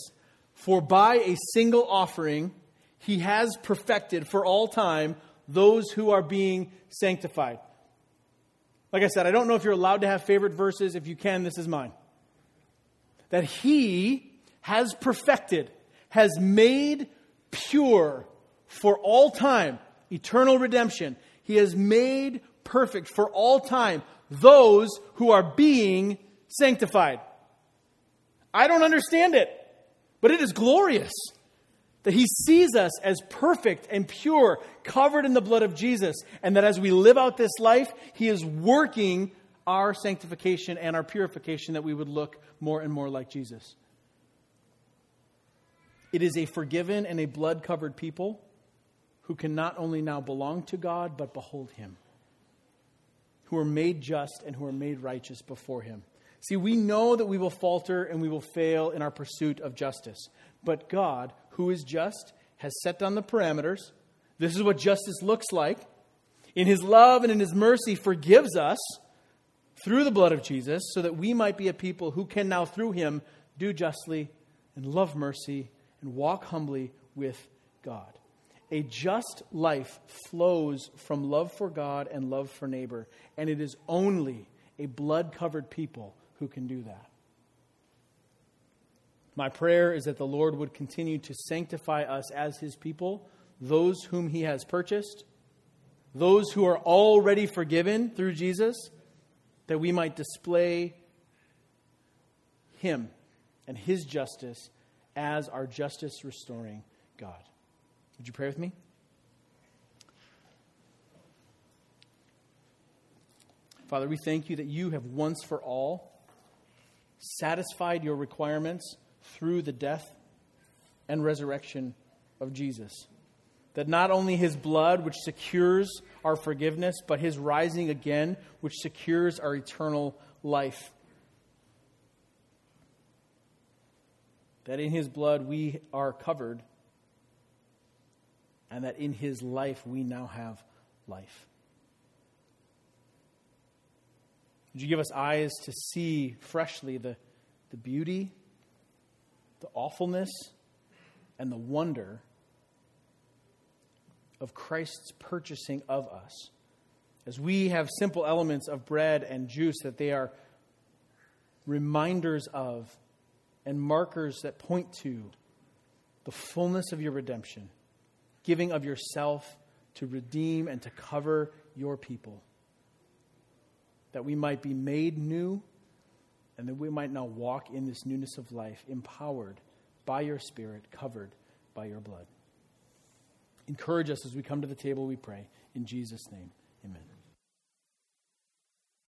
S2: "For by a single offering he has perfected for all time those who are being sanctified." Like I said, I don't know if you're allowed to have favorite verses. If you can, this is mine. That he has perfected, has made pure for all time, eternal redemption. He has made perfect for all time those who are being sanctified. I don't understand it, but it is glorious that He sees us as perfect and pure, covered in the blood of Jesus, and that as we live out this life, He is working our sanctification and our purification that we would look more and more like Jesus. It is a forgiven and a blood covered people who can not only now belong to God, but behold Him, who are made just and who are made righteous before Him. See, we know that we will falter and we will fail in our pursuit of justice. But God, who is just, has set down the parameters. This is what justice looks like. In His love and in His mercy, forgives us through the blood of Jesus so that we might be a people who can now, through Him, do justly and love mercy and walk humbly with God. A just life flows from love for God and love for neighbor, and it is only a blood covered people who can do that. My prayer is that the Lord would continue to sanctify us as his people, those whom he has purchased, those who are already forgiven through Jesus, that we might display him and his justice as our justice restoring God. Would you pray with me? Father, we thank you that you have once for all satisfied your requirements through the death and resurrection of Jesus. That not only his blood, which secures our forgiveness, but his rising again, which secures our eternal life. That in his blood we are covered, and that in his life we now have life. Would you give us eyes to see freshly the, the beauty, the awfulness, and the wonder of Christ's purchasing of us? As we have simple elements of bread and juice that they are reminders of and markers that point to the fullness of your redemption, giving of yourself to redeem and to cover your people, that we might be made new and that we might now walk in this newness of life, empowered by your Spirit, covered by your blood. Encourage us as we come to the table, we pray. In Jesus' name, amen.